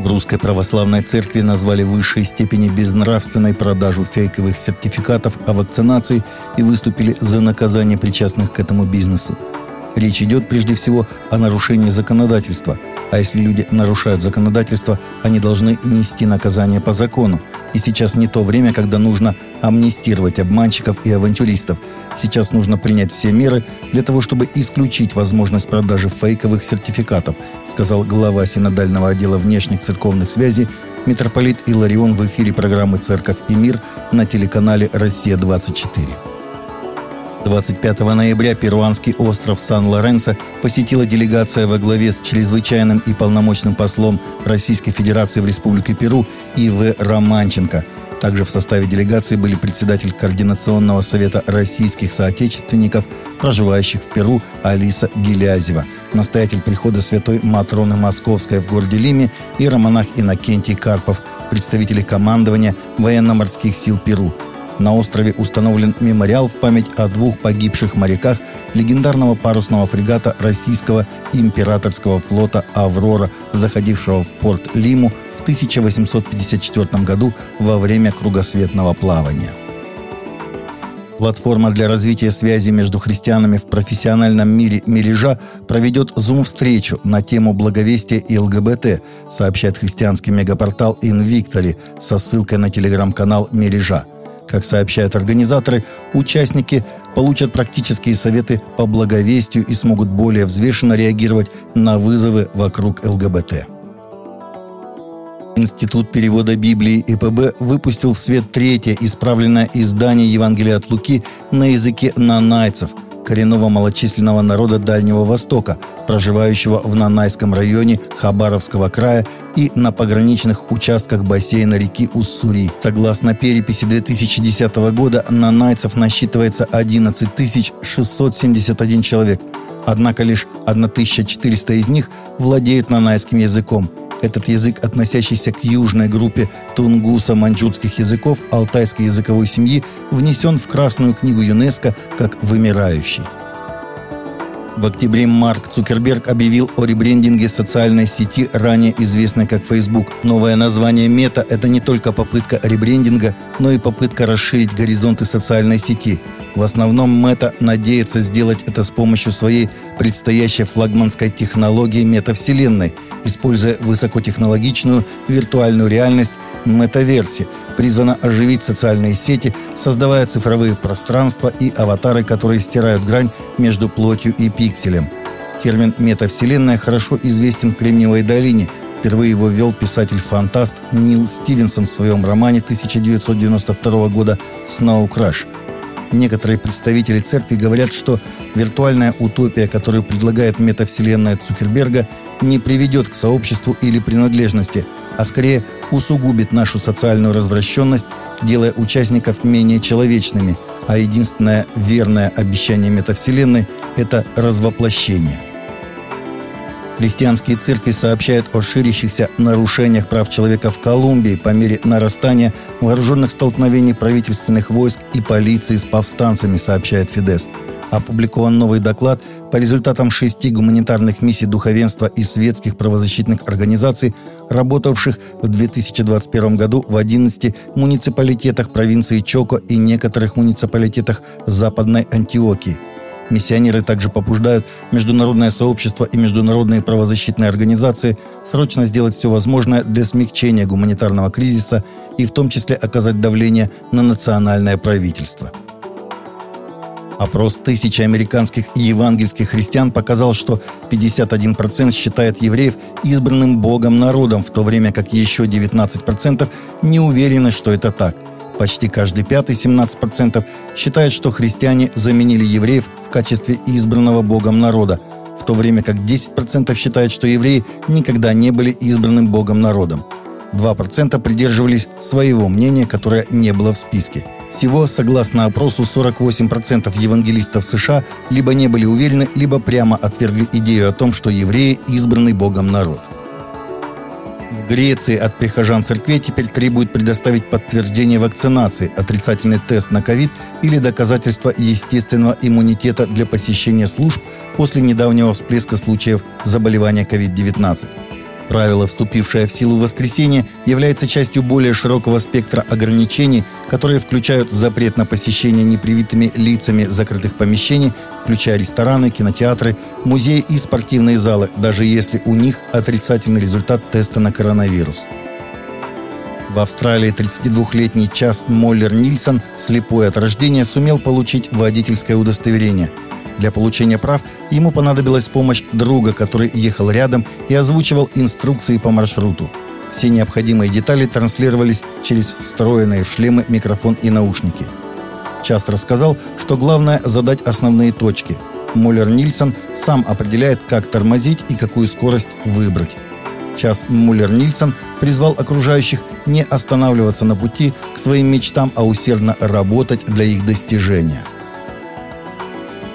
В Русской Православной Церкви назвали высшей степени безнравственной продажу фейковых сертификатов о вакцинации и выступили за наказание причастных к этому бизнесу. Речь идет прежде всего о нарушении законодательства. А если люди нарушают законодательство, они должны нести наказание по закону. И сейчас не то время, когда нужно амнистировать обманщиков и авантюристов. Сейчас нужно принять все меры для того, чтобы исключить возможность продажи фейковых сертификатов, сказал глава синодального отдела внешних церковных связей митрополит Иларион в эфире программы «Церковь и мир» на телеканале «Россия-24». 25 ноября перуанский остров Сан-Лоренсо посетила делегация во главе с чрезвычайным и полномочным послом Российской Федерации в Республике Перу И.В. Романченко. Также в составе делегации были председатель Координационного совета российских соотечественников, проживающих в Перу, Алиса Гелязева, настоятель прихода святой Матроны Московской в городе Лиме и романах Иннокентий Карпов, представители командования военно-морских сил Перу – на острове установлен мемориал в память о двух погибших моряках легендарного парусного фрегата российского императорского флота «Аврора», заходившего в порт Лиму в 1854 году во время кругосветного плавания. Платформа для развития связи между христианами в профессиональном мире Мережа проведет зум-встречу на тему благовестия и ЛГБТ, сообщает христианский мегапортал Invictory со ссылкой на телеграм-канал Мережа – как сообщают организаторы, участники получат практические советы по благовестию и смогут более взвешенно реагировать на вызовы вокруг ЛГБТ. Институт перевода Библии ИПБ выпустил в свет третье исправленное издание Евангелия от Луки на языке нанайцев – коренного малочисленного народа Дальнего Востока, проживающего в Нанайском районе Хабаровского края и на пограничных участках бассейна реки Уссури. Согласно переписи 2010 года, нанайцев насчитывается 11 671 человек, однако лишь 1400 из них владеют нанайским языком – этот язык, относящийся к южной группе тунгуса-манчжурских языков алтайской языковой семьи, внесен в Красную книгу ЮНЕСКО как вымирающий. В октябре Марк Цукерберг объявил о ребрендинге социальной сети, ранее известной как Facebook. Новое название Мета – это не только попытка ребрендинга, но и попытка расширить горизонты социальной сети. В основном Мета надеется сделать это с помощью своей предстоящей флагманской технологии метавселенной, используя высокотехнологичную виртуальную реальность метаверси, призвана оживить социальные сети, создавая цифровые пространства и аватары, которые стирают грань между плотью и пикселем. Термин «метавселенная» хорошо известен в Кремниевой долине. Впервые его ввел писатель-фантаст Нил Стивенсон в своем романе 1992 года «Snow Crash». Некоторые представители церкви говорят, что виртуальная утопия, которую предлагает метавселенная Цукерберга, не приведет к сообществу или принадлежности, а скорее усугубит нашу социальную развращенность, делая участников менее человечными, а единственное верное обещание метавселенной – это развоплощение – Христианские церкви сообщают о ширящихся нарушениях прав человека в Колумбии по мере нарастания вооруженных столкновений правительственных войск и полиции с повстанцами, сообщает Фидес. Опубликован новый доклад по результатам шести гуманитарных миссий духовенства и светских правозащитных организаций, работавших в 2021 году в 11 муниципалитетах провинции Чоко и некоторых муниципалитетах Западной Антиокии – Миссионеры также побуждают международное сообщество и международные правозащитные организации срочно сделать все возможное для смягчения гуманитарного кризиса и в том числе оказать давление на национальное правительство. Опрос тысячи американских и евангельских христиан показал, что 51% считает евреев избранным Богом народом, в то время как еще 19% не уверены, что это так – Почти каждый пятый, 17%, считает, что христиане заменили евреев в качестве избранного Богом народа, в то время как 10% считают, что евреи никогда не были избранным Богом народом. 2% придерживались своего мнения, которое не было в списке. Всего, согласно опросу, 48% евангелистов США либо не были уверены, либо прямо отвергли идею о том, что евреи – избранный Богом народ. В Греции от прихожан церквей теперь требуют предоставить подтверждение вакцинации, отрицательный тест на ковид или доказательство естественного иммунитета для посещения служб после недавнего всплеска случаев заболевания COVID-19. Правило, вступившее в силу в воскресенье, является частью более широкого спектра ограничений, которые включают запрет на посещение непривитыми лицами закрытых помещений, включая рестораны, кинотеатры, музеи и спортивные залы, даже если у них отрицательный результат теста на коронавирус. В Австралии 32-летний Час Моллер Нильсон, слепой от рождения, сумел получить водительское удостоверение – для получения прав ему понадобилась помощь друга, который ехал рядом и озвучивал инструкции по маршруту. Все необходимые детали транслировались через встроенные в шлемы микрофон и наушники. Час рассказал, что главное – задать основные точки. Моллер Нильсон сам определяет, как тормозить и какую скорость выбрать. Час Муллер Нильсон призвал окружающих не останавливаться на пути к своим мечтам, а усердно работать для их достижения –